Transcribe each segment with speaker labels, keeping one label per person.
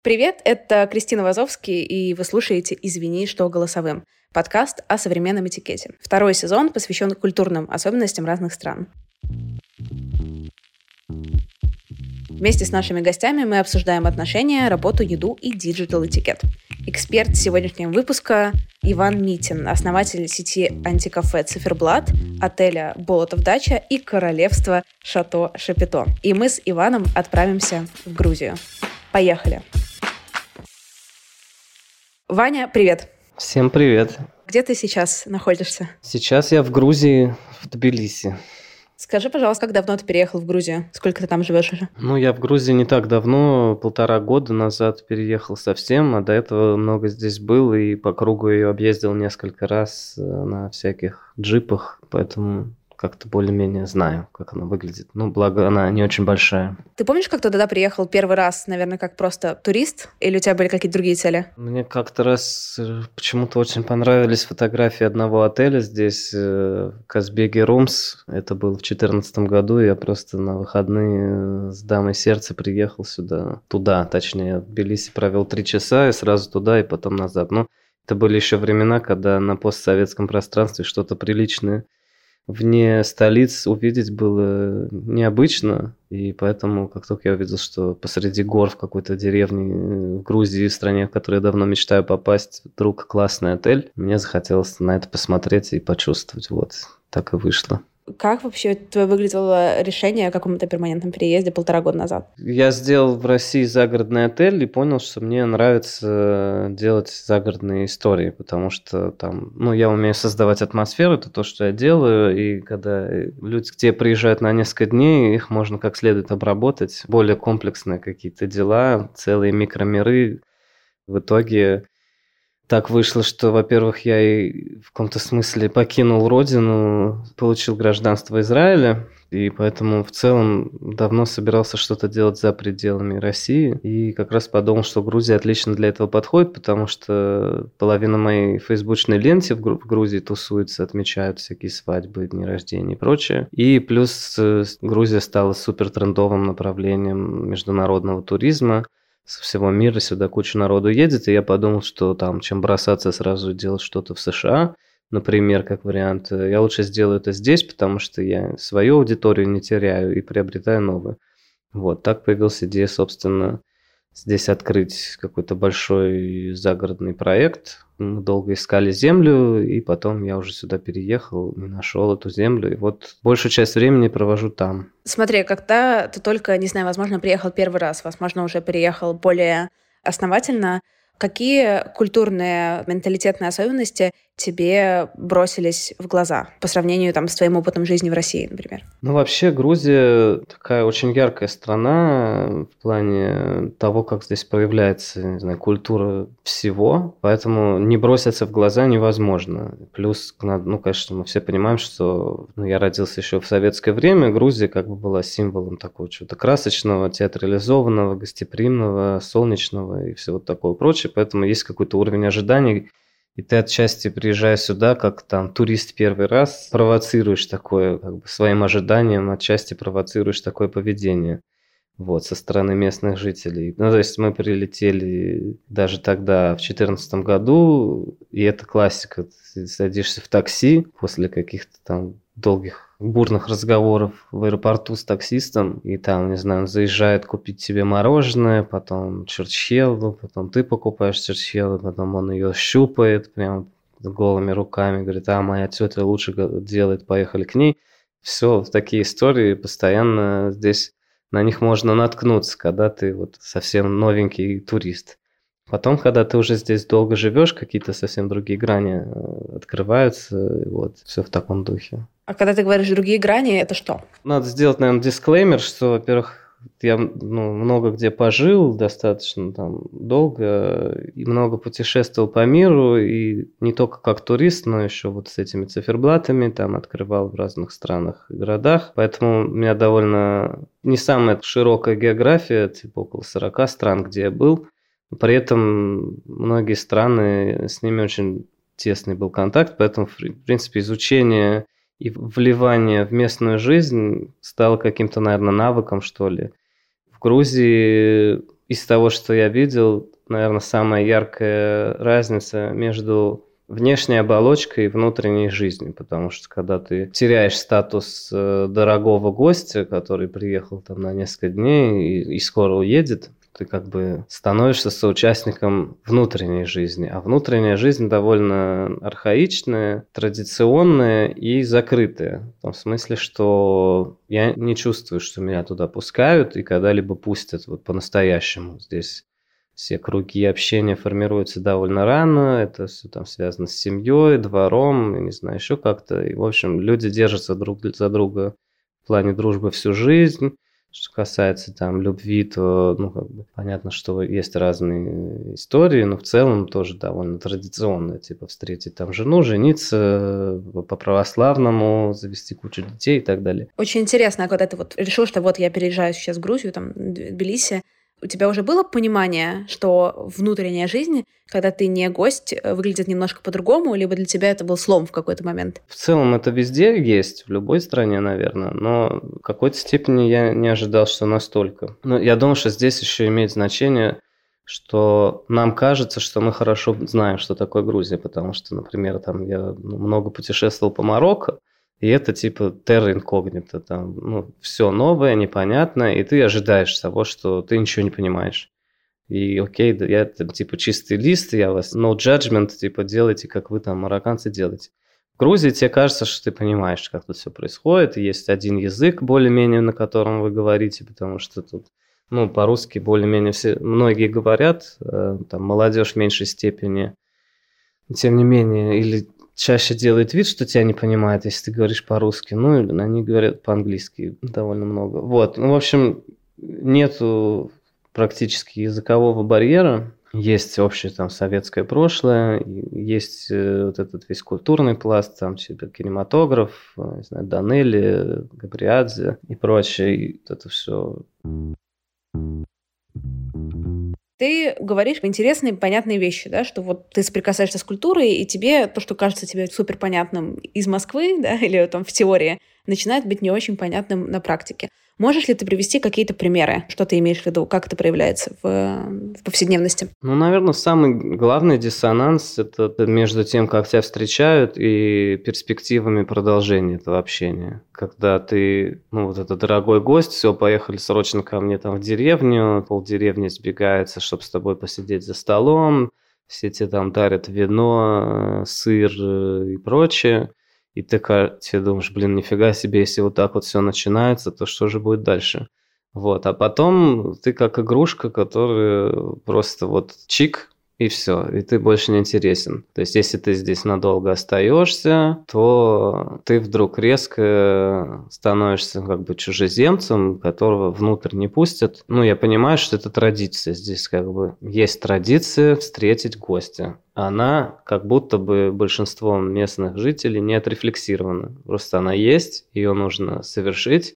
Speaker 1: Привет, это Кристина Вазовский, и вы слушаете «Извини, что голосовым» — подкаст о современном этикете. Второй сезон посвящен культурным особенностям разных стран. Вместе с нашими гостями мы обсуждаем отношения, работу, еду и digital этикет. Эксперт сегодняшнего выпуска Иван Митин, основатель сети антикафе «Циферблат», отеля «Болотов дача» и королевства «Шато Шапито». И мы с Иваном отправимся в Грузию. Поехали! Ваня, привет!
Speaker 2: Всем привет!
Speaker 1: Где ты сейчас находишься?
Speaker 2: Сейчас я в Грузии, в Тбилиси.
Speaker 1: Скажи, пожалуйста, как давно ты переехал в Грузию? Сколько ты там живешь уже?
Speaker 2: Ну, я в Грузии не так давно, полтора года назад переехал совсем, а до этого много здесь был и по кругу ее объездил несколько раз э, на всяких джипах, поэтому как-то более-менее знаю, как она выглядит. Ну, благо, она не очень большая.
Speaker 1: Ты помнишь, как ты туда приехал первый раз, наверное, как просто турист? Или у тебя были какие-то другие цели?
Speaker 2: Мне как-то раз э, почему-то очень понравились фотографии одного отеля здесь, э, Казбеги Румс. Это было в 2014 году. Я просто на выходные с дамой сердца приехал сюда. Туда, точнее. В Тбилиси провел три часа и сразу туда, и потом назад. Но это были еще времена, когда на постсоветском пространстве что-то приличное вне столиц увидеть было необычно, и поэтому, как только я увидел, что посреди гор в какой-то деревне э, в Грузии, в стране, в которую я давно мечтаю попасть, вдруг классный отель, мне захотелось на это посмотреть и почувствовать. Вот, так и вышло.
Speaker 1: Как вообще твое выглядело решение о каком-то перманентном переезде полтора года назад?
Speaker 2: Я сделал в России загородный отель и понял, что мне нравится делать загородные истории, потому что там, ну, я умею создавать атмосферу, это то, что я делаю, и когда люди к тебе приезжают на несколько дней, их можно как следует обработать, более комплексные какие-то дела, целые микромиры. В итоге так вышло, что, во-первых, я и в каком-то смысле покинул родину, получил гражданство Израиля, и поэтому в целом давно собирался что-то делать за пределами России. И как раз подумал, что Грузия отлично для этого подходит, потому что половина моей фейсбучной ленты в, Грузии тусуется, отмечают всякие свадьбы, дни рождения и прочее. И плюс э, Грузия стала супер трендовым направлением международного туризма со всего мира сюда куча народу едет, и я подумал, что там, чем бросаться сразу делать что-то в США, например, как вариант, я лучше сделаю это здесь, потому что я свою аудиторию не теряю и приобретаю новую. Вот, так появилась идея, собственно, здесь открыть какой-то большой загородный проект. Мы долго искали землю, и потом я уже сюда переехал, не нашел эту землю, и вот большую часть времени провожу там.
Speaker 1: Смотри, когда ты только, не знаю, возможно, приехал первый раз, возможно, уже переехал более основательно, какие культурные, менталитетные особенности тебе бросились в глаза по сравнению там, с твоим опытом жизни в России, например?
Speaker 2: Ну, вообще, Грузия такая очень яркая страна в плане того, как здесь появляется, не знаю, культура всего, поэтому не броситься в глаза невозможно. Плюс, ну, конечно, мы все понимаем, что ну, я родился еще в советское время, Грузия как бы была символом такого чего-то красочного, театрализованного, гостеприимного, солнечного и всего такого прочего, поэтому есть какой-то уровень ожиданий, и ты отчасти приезжая сюда, как там турист первый раз, провоцируешь такое, как бы своим ожиданием, отчасти провоцируешь такое поведение вот, со стороны местных жителей. Ну, то есть мы прилетели даже тогда, в 2014 году, и это классика. Ты садишься в такси после каких-то там долгих бурных разговоров в аэропорту с таксистом, и там, не знаю, он заезжает купить тебе мороженое, потом черчхеллу, потом ты покупаешь черчхеллу, потом он ее щупает прям голыми руками, говорит, а моя тетя лучше делает, поехали к ней. Все, такие истории постоянно здесь на них можно наткнуться, когда ты вот совсем новенький турист. Потом, когда ты уже здесь долго живешь, какие-то совсем другие грани э, открываются, вот, все в таком духе.
Speaker 1: А когда ты говоришь другие грани, это что?
Speaker 2: Надо сделать, наверное, дисклеймер, что, во-первых, я ну, много где пожил, достаточно там долго, и много путешествовал по миру, и не только как турист, но еще вот с этими циферблатами, там открывал в разных странах и городах, поэтому у меня довольно не самая широкая география, типа около 40 стран, где я был, при этом многие страны, с ними очень тесный был контакт, поэтому, в принципе, изучение и вливание в местную жизнь стало каким-то, наверное, навыком, что ли. В Грузии из того, что я видел, наверное, самая яркая разница между внешней оболочкой и внутренней жизнью, потому что когда ты теряешь статус э, дорогого гостя, который приехал там на несколько дней и, и скоро уедет, ты как бы становишься соучастником внутренней жизни. А внутренняя жизнь довольно архаичная, традиционная и закрытая. В том смысле, что я не чувствую, что меня туда пускают и когда-либо пустят вот по-настоящему. Здесь все круги общения формируются довольно рано, это все там связано с семьей, двором, не знаю, еще как-то. И, в общем, люди держатся друг за друга в плане дружбы всю жизнь. Что касается там любви, то, ну, как бы, понятно, что есть разные истории, но в целом тоже довольно традиционно, типа, встретить там жену, жениться по православному, завести кучу детей и так далее.
Speaker 1: Очень интересно, когда ты вот решил, что вот я переезжаю сейчас в Грузию, там, в Тбилиси, у тебя уже было понимание, что внутренняя жизнь, когда ты не гость, э, выглядит немножко по-другому, либо для тебя это был слом в какой-то момент?
Speaker 2: В целом это везде есть, в любой стране, наверное, но в какой-то степени я не ожидал, что настолько. Но я думаю, что здесь еще имеет значение что нам кажется, что мы хорошо знаем, что такое Грузия, потому что, например, там я много путешествовал по Марокко, и это типа терра инкогнито, там, ну, все новое, непонятное, и ты ожидаешь того, что ты ничего не понимаешь. И окей, да, я там, типа чистый лист, я вас no judgment, типа делайте, как вы там, марокканцы, делаете. В Грузии тебе кажется, что ты понимаешь, как тут все происходит, есть один язык более-менее, на котором вы говорите, потому что тут, ну, по-русски более-менее все, многие говорят, э, там, молодежь в меньшей степени, тем не менее, или чаще делает вид, что тебя не понимает, если ты говоришь по-русски. Ну, или они говорят по-английски довольно много. Вот, ну, в общем, нету практически языкового барьера. Есть общее там советское прошлое, есть э, вот этот весь культурный пласт, там типа кинематограф, э, не знаю, Данели, Габриадзе и прочее. И это все
Speaker 1: ты говоришь интересные, понятные вещи, да, что вот ты соприкасаешься с культурой, и тебе то, что кажется тебе супер понятным из Москвы, да, или там в теории, начинает быть не очень понятным на практике. Можешь ли ты привести какие-то примеры? Что ты имеешь в виду? Как это проявляется в, в повседневности?
Speaker 2: Ну, наверное, самый главный диссонанс – это между тем, как тебя встречают, и перспективами продолжения этого общения. Когда ты, ну, вот это дорогой гость, все, поехали срочно ко мне там в деревню, полдеревни сбегается, чтобы с тобой посидеть за столом, все тебе там дарят вино, сыр и прочее и ты тебе думаешь, блин, нифига себе, если вот так вот все начинается, то что же будет дальше? Вот, а потом ты как игрушка, которая просто вот чик, и все, и ты больше не интересен. То есть, если ты здесь надолго остаешься, то ты вдруг резко становишься как бы чужеземцем, которого внутрь не пустят. Ну, я понимаю, что это традиция. Здесь как бы есть традиция встретить гостя. Она как будто бы большинством местных жителей не отрефлексирована. Просто она есть, ее нужно совершить.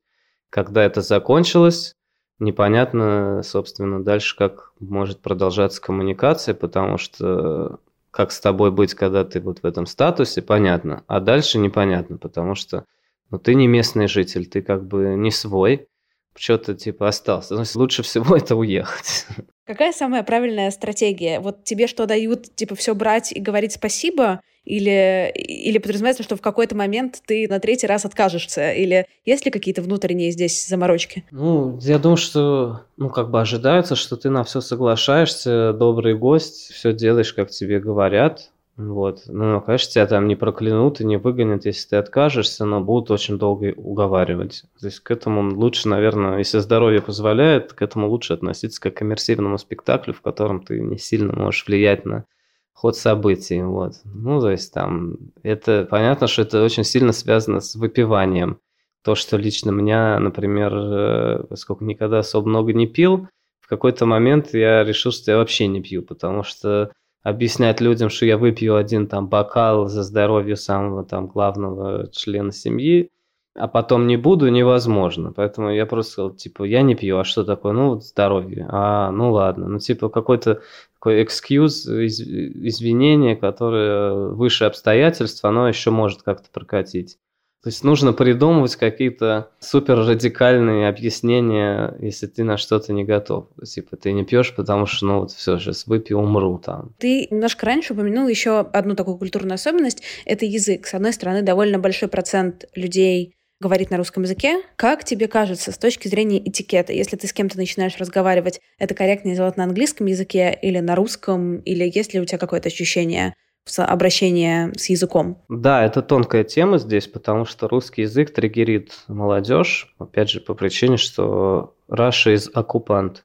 Speaker 2: Когда это закончилось, непонятно, собственно, дальше как может продолжаться коммуникация, потому что как с тобой быть, когда ты вот в этом статусе, понятно, а дальше непонятно, потому что ну, ты не местный житель, ты как бы не свой, что-то типа остался. Значит, лучше всего это уехать.
Speaker 1: Какая самая правильная стратегия? Вот тебе что дают, типа, все брать и говорить спасибо? Или, или подразумевается, что в какой-то момент ты на третий раз откажешься? Или есть ли какие-то внутренние здесь заморочки?
Speaker 2: Ну, я думаю, что, ну, как бы ожидается, что ты на все соглашаешься, добрый гость, все делаешь, как тебе говорят. Вот. Ну, конечно, тебя там не проклянут и не выгонят, если ты откажешься, но будут очень долго уговаривать. То есть к этому лучше, наверное, если здоровье позволяет, к этому лучше относиться как к иммерсивному спектаклю, в котором ты не сильно можешь влиять на ход событий. Вот. Ну, то есть там, это понятно, что это очень сильно связано с выпиванием. То, что лично меня, например, э, поскольку никогда особо много не пил, в какой-то момент я решил, что я вообще не пью, потому что объяснять людям, что я выпью один там бокал за здоровье самого там главного члена семьи, а потом не буду, невозможно. Поэтому я просто сказал, типа, я не пью, а что такое? Ну, здоровье. А, ну ладно. Ну, типа, какой-то такой экскьюз, извинение, которое выше обстоятельств, оно еще может как-то прокатить. То есть нужно придумывать какие-то супер радикальные объяснения, если ты на что-то не готов. Типа ты не пьешь, потому что, ну вот все, сейчас выпью, умру там.
Speaker 1: Ты немножко раньше упомянул еще одну такую культурную особенность. Это язык. С одной стороны, довольно большой процент людей говорит на русском языке. Как тебе кажется, с точки зрения этикета, если ты с кем-то начинаешь разговаривать, это корректнее сделать на английском языке или на русском, или есть ли у тебя какое-то ощущение обращение с языком.
Speaker 2: Да, это тонкая тема здесь, потому что русский язык триггерит молодежь, опять же, по причине, что Раша из оккупант.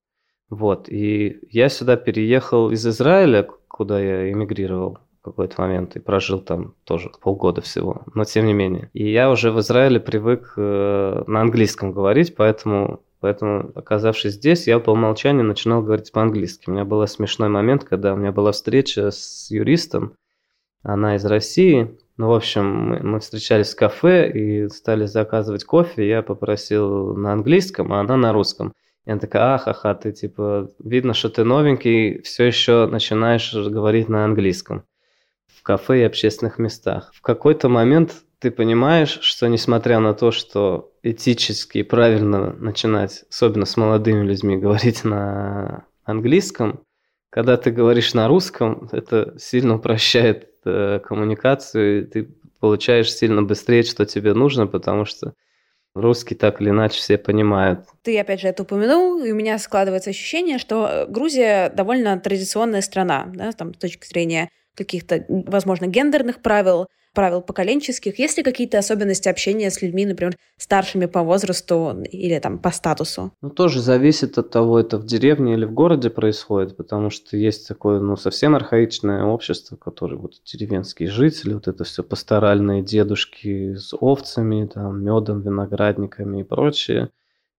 Speaker 2: Вот, и я сюда переехал из Израиля, куда я эмигрировал в какой-то момент и прожил там тоже полгода всего, но тем не менее. И я уже в Израиле привык э, на английском говорить, поэтому Поэтому, оказавшись здесь, я по умолчанию начинал говорить по-английски. У меня был смешной момент, когда у меня была встреча с юристом, она из России. Ну, в общем, мы встречались в кафе и стали заказывать кофе. Я попросил на английском, а она на русском. И она такая, ахаха, ты типа, видно, что ты новенький, все еще начинаешь говорить на английском в кафе и общественных местах. В какой-то момент ты понимаешь, что несмотря на то, что этически правильно начинать, особенно с молодыми людьми, говорить на английском, когда ты говоришь на русском, это сильно упрощает э, коммуникацию, ты получаешь сильно быстрее, что тебе нужно, потому что русский так или иначе все понимают.
Speaker 1: Ты опять же это упомянул, и у меня складывается ощущение, что Грузия довольно традиционная страна, да, там, с точки зрения каких-то, возможно, гендерных правил, правил поколенческих? Есть ли какие-то особенности общения с людьми, например, старшими по возрасту или там по статусу?
Speaker 2: Ну, тоже зависит от того, это в деревне или в городе происходит, потому что есть такое, ну, совсем архаичное общество, которое вот деревенские жители, вот это все пасторальные дедушки с овцами, там, медом, виноградниками и прочее.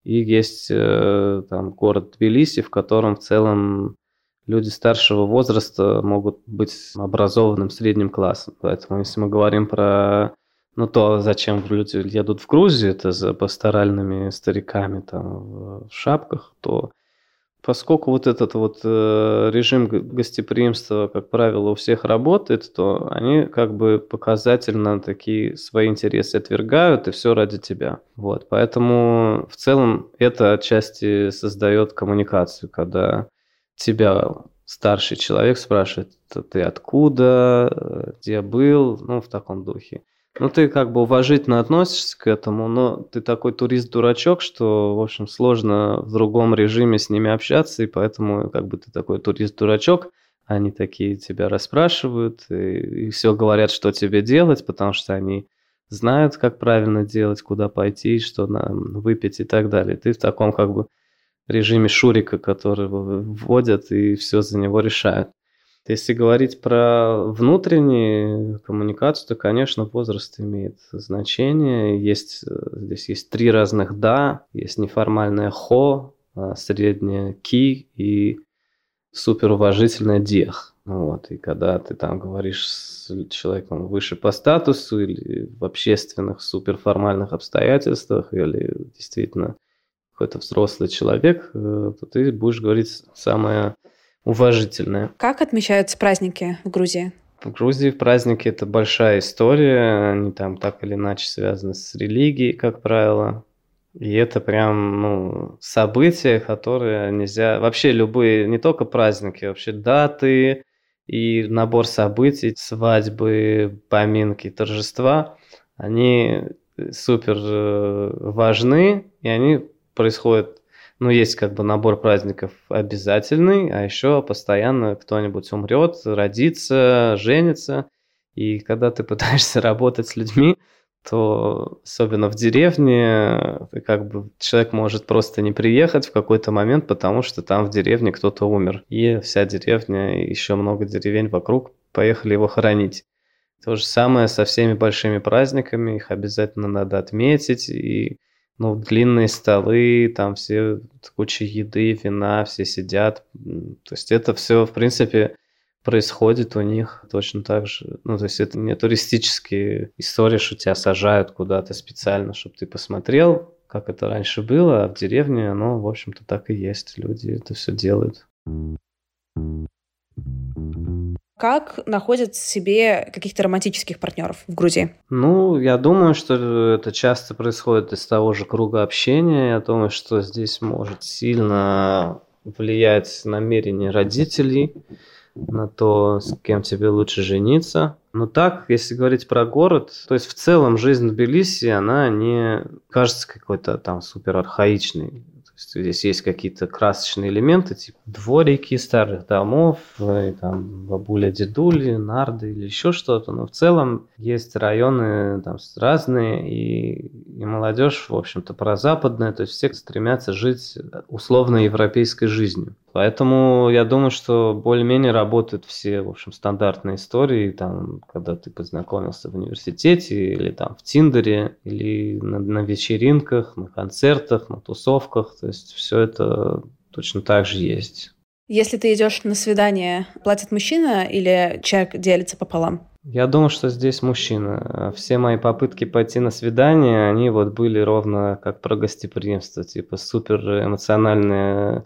Speaker 2: И есть э, там город Тбилиси, в котором в целом люди старшего возраста могут быть образованным средним классом. Поэтому если мы говорим про ну, то, зачем люди едут в Грузию, это за пасторальными стариками там в шапках, то поскольку вот этот вот э, режим гостеприимства, как правило, у всех работает, то они как бы показательно такие свои интересы отвергают, и все ради тебя. Вот, поэтому в целом это отчасти создает коммуникацию, когда тебя старший человек спрашивает, ты откуда, где был, ну, в таком духе. Ну, ты как бы уважительно относишься к этому, но ты такой турист-дурачок, что, в общем, сложно в другом режиме с ними общаться, и поэтому как бы ты такой турист-дурачок, они такие тебя расспрашивают, и, и все говорят, что тебе делать, потому что они знают, как правильно делать, куда пойти, что нам выпить и так далее. Ты в таком как бы режиме Шурика, которого вводят и все за него решают. Если говорить про внутреннюю коммуникацию, то, конечно, возраст имеет значение. Есть, здесь есть три разных «да», есть неформальное «хо», а среднее «ки» и суперуважительное «дех». Вот. И когда ты там говоришь с человеком выше по статусу или в общественных суперформальных обстоятельствах, или действительно какой-то взрослый человек, э, то ты будешь говорить самое уважительное.
Speaker 1: Как отмечаются праздники в Грузии?
Speaker 2: В Грузии праздники – это большая история, они там так или иначе связаны с религией, как правило. И это прям, ну, события, которые нельзя... Вообще любые, не только праздники, вообще даты и набор событий, свадьбы, поминки, торжества, они супер э, важны, и они происходят ну, есть как бы набор праздников обязательный, а еще постоянно кто-нибудь умрет, родится, женится. И когда ты пытаешься работать с людьми, то особенно в деревне, как бы человек может просто не приехать в какой-то момент, потому что там в деревне кто-то умер. И вся деревня, и еще много деревень вокруг поехали его хоронить. То же самое со всеми большими праздниками, их обязательно надо отметить, и ну, длинные столы, там все куча еды, вина, все сидят. То есть это все, в принципе, происходит у них точно так же. Ну, то есть это не туристические истории, что тебя сажают куда-то специально, чтобы ты посмотрел, как это раньше было, а в деревне оно, в общем-то, так и есть. Люди это все делают.
Speaker 1: Как находят себе каких-то романтических партнеров в Грузии?
Speaker 2: Ну, я думаю, что это часто происходит из того же круга общения. Я думаю, что здесь может сильно влиять намерение родителей на то, с кем тебе лучше жениться. Но так, если говорить про город, то есть в целом жизнь в Тбилиси, она не кажется какой-то там супер архаичной здесь есть какие-то красочные элементы, типа дворики старых домов, и там бабуля, дедули, нарды или еще что-то. Но в целом есть районы там разные, и, и молодежь, в общем-то, прозападная, то есть все стремятся жить условно европейской жизнью. Поэтому я думаю, что более-менее работают все, в общем, стандартные истории, там, когда ты познакомился в университете или там в Тиндере, или на, на вечеринках, на концертах, на тусовках. То есть все это точно так же есть.
Speaker 1: Если ты идешь на свидание, платит мужчина или человек делится пополам?
Speaker 2: Я думаю, что здесь мужчина. Все мои попытки пойти на свидание, они вот были ровно как про гостеприимство, типа супер эмоциональная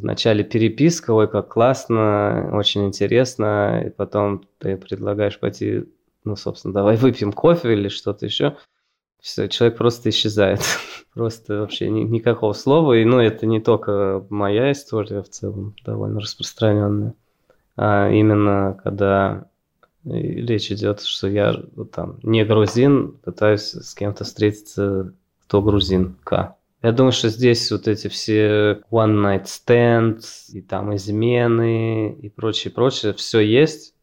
Speaker 2: Вначале переписка, ой, как классно, очень интересно, и потом ты предлагаешь пойти, ну, собственно, давай выпьем кофе или что-то еще. Все, человек просто исчезает. Просто вообще ни, никакого слова. И, ну, это не только моя история в целом, довольно распространенная. А именно, когда речь идет, что я там не грузин, пытаюсь с кем-то встретиться, кто грузин, К. Я думаю, что здесь вот эти все one night stands и там измены и прочее, прочее, все есть.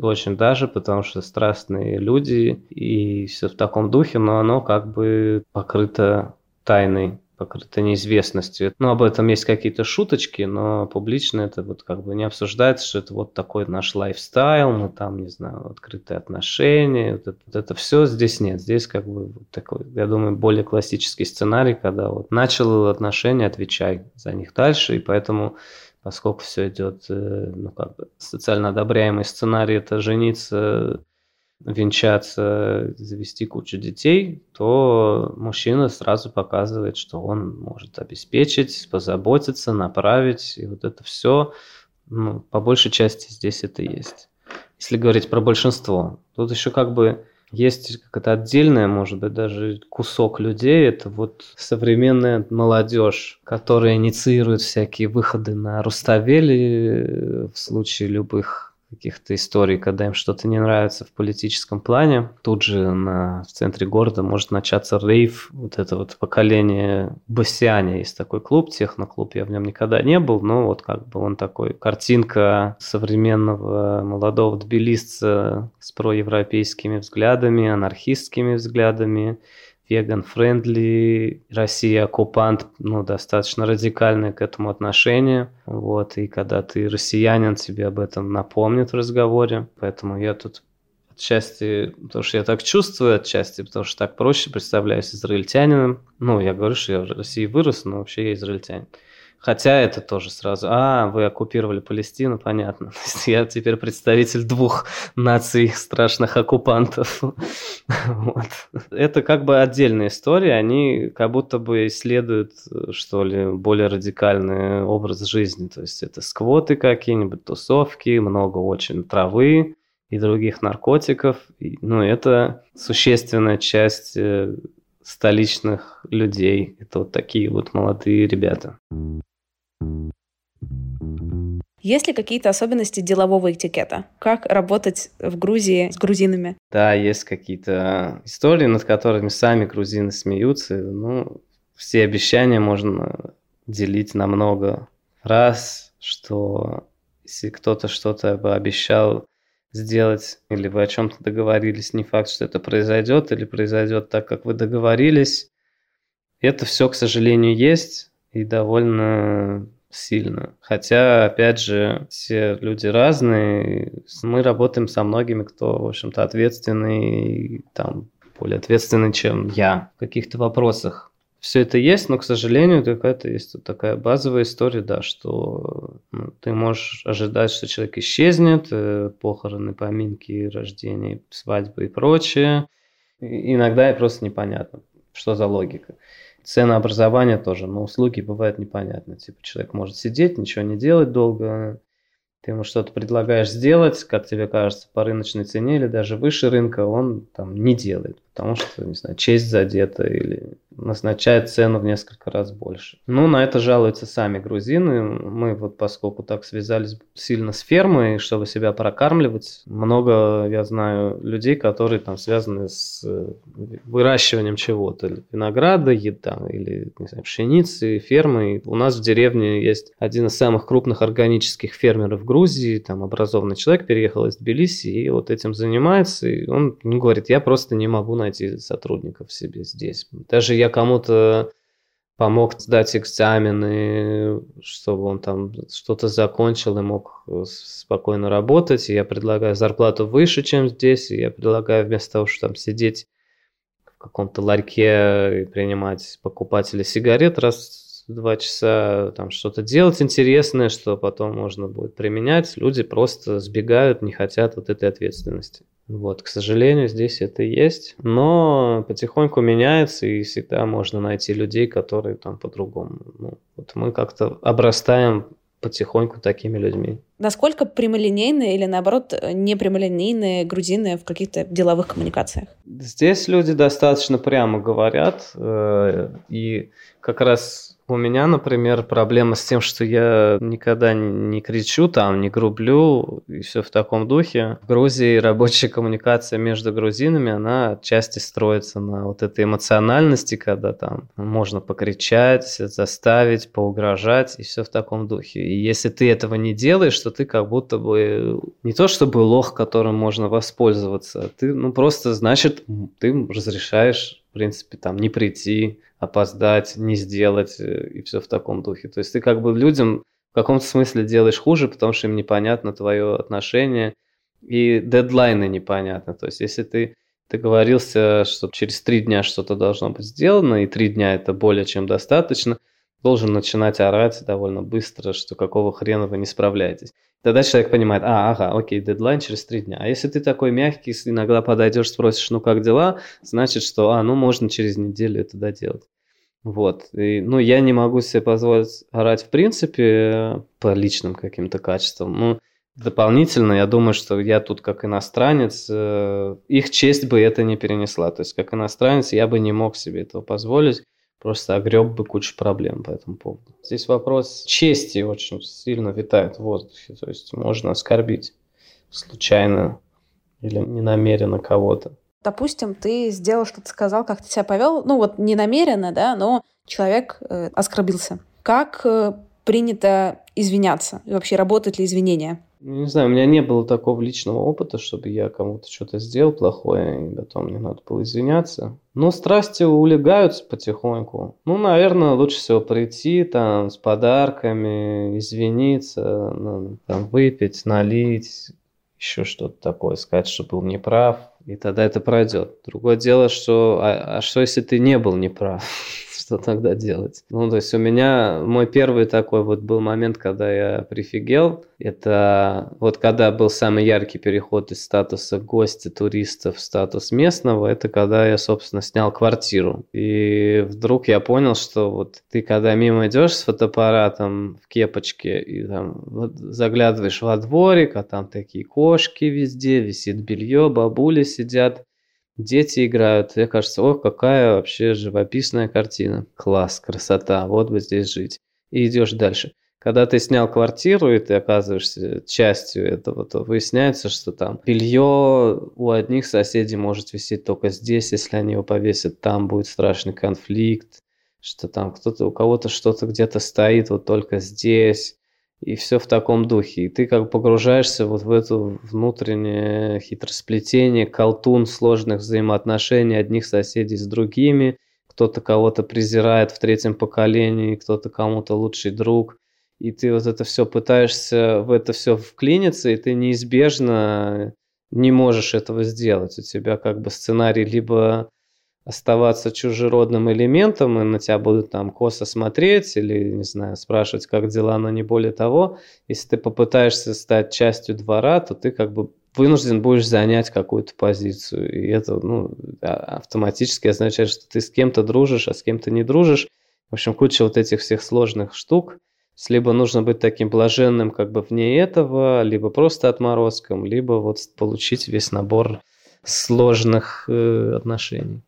Speaker 2: Очень даже, потому что страстные люди и все в таком духе, но оно как бы покрыто тайной покрыто неизвестностью. Ну, об этом есть какие-то шуточки, но публично это вот как бы не обсуждается, что это вот такой наш лайфстайл, мы там, не знаю, открытые отношения, вот это, вот это все здесь нет. Здесь как бы вот такой, я думаю, более классический сценарий, когда вот начал отношения, отвечай за них дальше, и поэтому поскольку все идет, э, ну, как бы социально одобряемый сценарий, это жениться венчаться, завести кучу детей, то мужчина сразу показывает, что он может обеспечить, позаботиться, направить, и вот это все, ну, по большей части здесь это есть. Если говорить про большинство, тут еще как бы есть какая-то отдельная, может быть, даже кусок людей, это вот современная молодежь, которая инициирует всякие выходы на Руставели в случае любых каких-то историй, когда им что-то не нравится в политическом плане, тут же на, в центре города может начаться рейв, вот это вот поколение Бассиане, есть такой клуб, техноклуб, я в нем никогда не был, но вот как бы он такой, картинка современного молодого тбилисца с проевропейскими взглядами, анархистскими взглядами, веган-френдли, Россия оккупант, ну, достаточно радикальное к этому отношение, вот, и когда ты россиянин, тебе об этом напомнят в разговоре, поэтому я тут отчасти, потому что я так чувствую, отчасти, потому что так проще представляюсь израильтянином, ну, я говорю, что я в России вырос, но вообще я израильтянин. Хотя это тоже сразу, а, вы оккупировали Палестину, понятно. Я теперь представитель двух наций страшных оккупантов. вот. Это как бы отдельная история, они как будто бы исследуют, что ли, более радикальный образ жизни. То есть это сквоты какие-нибудь, тусовки, много очень травы и других наркотиков. Ну, это существенная часть э, столичных людей. Это вот такие вот молодые ребята.
Speaker 1: Есть ли какие-то особенности делового этикета? Как работать в Грузии с грузинами?
Speaker 2: Да, есть какие-то истории, над которыми сами грузины смеются. Ну, все обещания можно делить на много раз, что если кто-то что-то бы обещал сделать, или вы о чем-то договорились, не факт, что это произойдет, или произойдет так, как вы договорились. Это все, к сожалению, есть и довольно сильно. Хотя, опять же, все люди разные. Мы работаем со многими, кто, в общем-то, ответственный, там, более ответственный, чем я в каких-то вопросах. Все это есть, но, к сожалению, какая-то есть такая базовая история, да, что ну, ты можешь ожидать, что человек исчезнет, э, похороны, поминки, рождения, свадьбы и прочее. И иногда просто непонятно, что за логика. Ценообразование тоже, но услуги бывают непонятно. Типа человек может сидеть, ничего не делать долго, ты ему что-то предлагаешь сделать, как тебе кажется, по рыночной цене или даже выше рынка, он там не делает, потому что, не знаю, честь задета или назначает цену в несколько раз больше. Ну, на это жалуются сами грузины. Мы вот поскольку так связались сильно с фермой, чтобы себя прокармливать, много, я знаю, людей, которые там связаны с э, выращиванием чего-то, винограда, еда, или, не знаю, пшеницы, фермы. У нас в деревне есть один из самых крупных органических фермеров Грузии, там образованный человек, переехал из Тбилиси и вот этим занимается, и он ну, говорит, я просто не могу найти сотрудников себе здесь. Даже я кому-то помог сдать экзамены, чтобы он там что-то закончил и мог э, спокойно работать. И я предлагаю зарплату выше, чем здесь. И я предлагаю вместо того, чтобы там сидеть в каком-то ларьке и принимать покупателей сигарет раз два часа, там что-то делать интересное, что потом можно будет применять, люди просто сбегают, не хотят вот этой ответственности. Вот, к сожалению, здесь это есть, но потихоньку меняется, и всегда можно найти людей, которые там по-другому. Ну, вот мы как-то обрастаем потихоньку такими людьми.
Speaker 1: Насколько прямолинейные или, наоборот, непрямолинейные грузины в каких-то деловых коммуникациях?
Speaker 2: Здесь люди достаточно прямо говорят, э, и как раз у меня, например, проблема с тем, что я никогда не кричу там, не грублю и все в таком духе. В Грузии рабочая коммуникация между грузинами, она отчасти строится на вот этой эмоциональности, когда там можно покричать, заставить, поугрожать и все в таком духе. И если ты этого не делаешь, то ты как будто бы не то чтобы лох, которым можно воспользоваться, а ты, ну просто значит, ты разрешаешь принципе, там, не прийти, опоздать, не сделать э, и все в таком духе. То есть ты как бы людям в каком-то смысле делаешь хуже, потому что им непонятно твое отношение и дедлайны непонятно. То есть если ты договорился, что через три дня что-то должно быть сделано, и три дня это более чем достаточно, должен начинать орать довольно быстро, что какого хрена вы не справляетесь. Тогда человек понимает, а, ага, окей, дедлайн через три дня. А если ты такой мягкий, иногда подойдешь, спросишь, ну как дела, значит, что, а, ну можно через неделю это доделать. Вот. И, ну, я не могу себе позволить орать в принципе по личным каким-то качествам. Ну, дополнительно, я думаю, что я тут как иностранец, э, их честь бы это не перенесла. То есть, как иностранец, я бы не мог себе этого позволить просто огреб бы кучу проблем по этому поводу. Здесь вопрос чести очень сильно витает в воздухе, то есть можно оскорбить случайно или ненамеренно кого-то.
Speaker 1: Допустим, ты сделал что-то, сказал, как ты себя повел, ну вот не намеренно, да, но человек э, оскорбился. Как э, принято извиняться? И вообще работают ли извинения?
Speaker 2: Не знаю, у меня не было такого личного опыта, чтобы я кому-то что-то сделал плохое, и потом мне надо было извиняться. Но страсти улегаются потихоньку. Ну, наверное, лучше всего прийти там с подарками, извиниться, ну, там, выпить, налить, еще что-то такое, сказать, что был неправ, и тогда это пройдет. Другое дело, что а, а что если ты не был неправ? что тогда делать? Ну, то есть у меня мой первый такой вот был момент, когда я прифигел. Это вот когда был самый яркий переход из статуса гостя, туриста в статус местного, это когда я, собственно, снял квартиру. И вдруг я понял, что вот ты когда мимо идешь с фотоаппаратом в кепочке и там вот заглядываешь во дворик, а там такие кошки везде, висит белье, бабули сидят, дети играют. Мне кажется, о, какая вообще живописная картина. Класс, красота, вот бы здесь жить. И идешь дальше. Когда ты снял квартиру, и ты оказываешься частью этого, то выясняется, что там белье у одних соседей может висеть только здесь, если они его повесят, там будет страшный конфликт, что там кто-то, у кого-то что-то где-то стоит вот только здесь, и все в таком духе. И ты как бы погружаешься вот в это внутреннее хитросплетение, колтун сложных взаимоотношений одних соседей с другими, кто-то кого-то презирает в третьем поколении, кто-то кому-то лучший друг – и ты вот это все пытаешься в это все вклиниться, и ты неизбежно не можешь этого сделать. У тебя как бы сценарий либо оставаться чужеродным элементом, и на тебя будут там косо смотреть или, не знаю, спрашивать, как дела, но не более того. Если ты попытаешься стать частью двора, то ты как бы вынужден будешь занять какую-то позицию. И это ну, а, автоматически означает, что ты с кем-то дружишь, а с кем-то не дружишь. В общем, куча вот этих всех сложных штук – либо нужно быть таким блаженным как бы вне этого, либо просто отморозком, либо вот получить весь набор сложных э, отношений.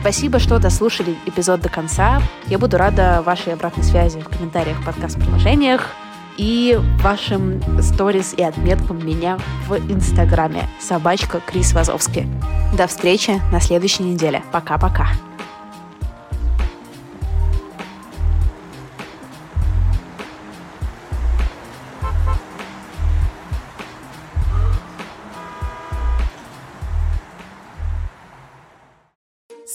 Speaker 1: Спасибо, что дослушали эпизод до конца. Я буду рада вашей обратной связи в комментариях подкаст-приложениях и вашим сторис и отметкам меня в Инстаграме. Собачка Крис Вазовский. До встречи на следующей неделе. Пока-пока.